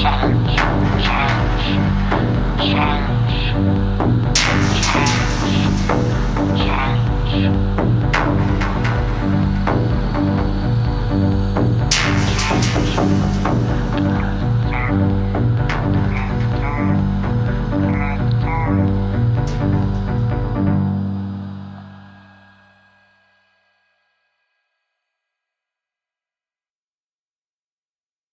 China.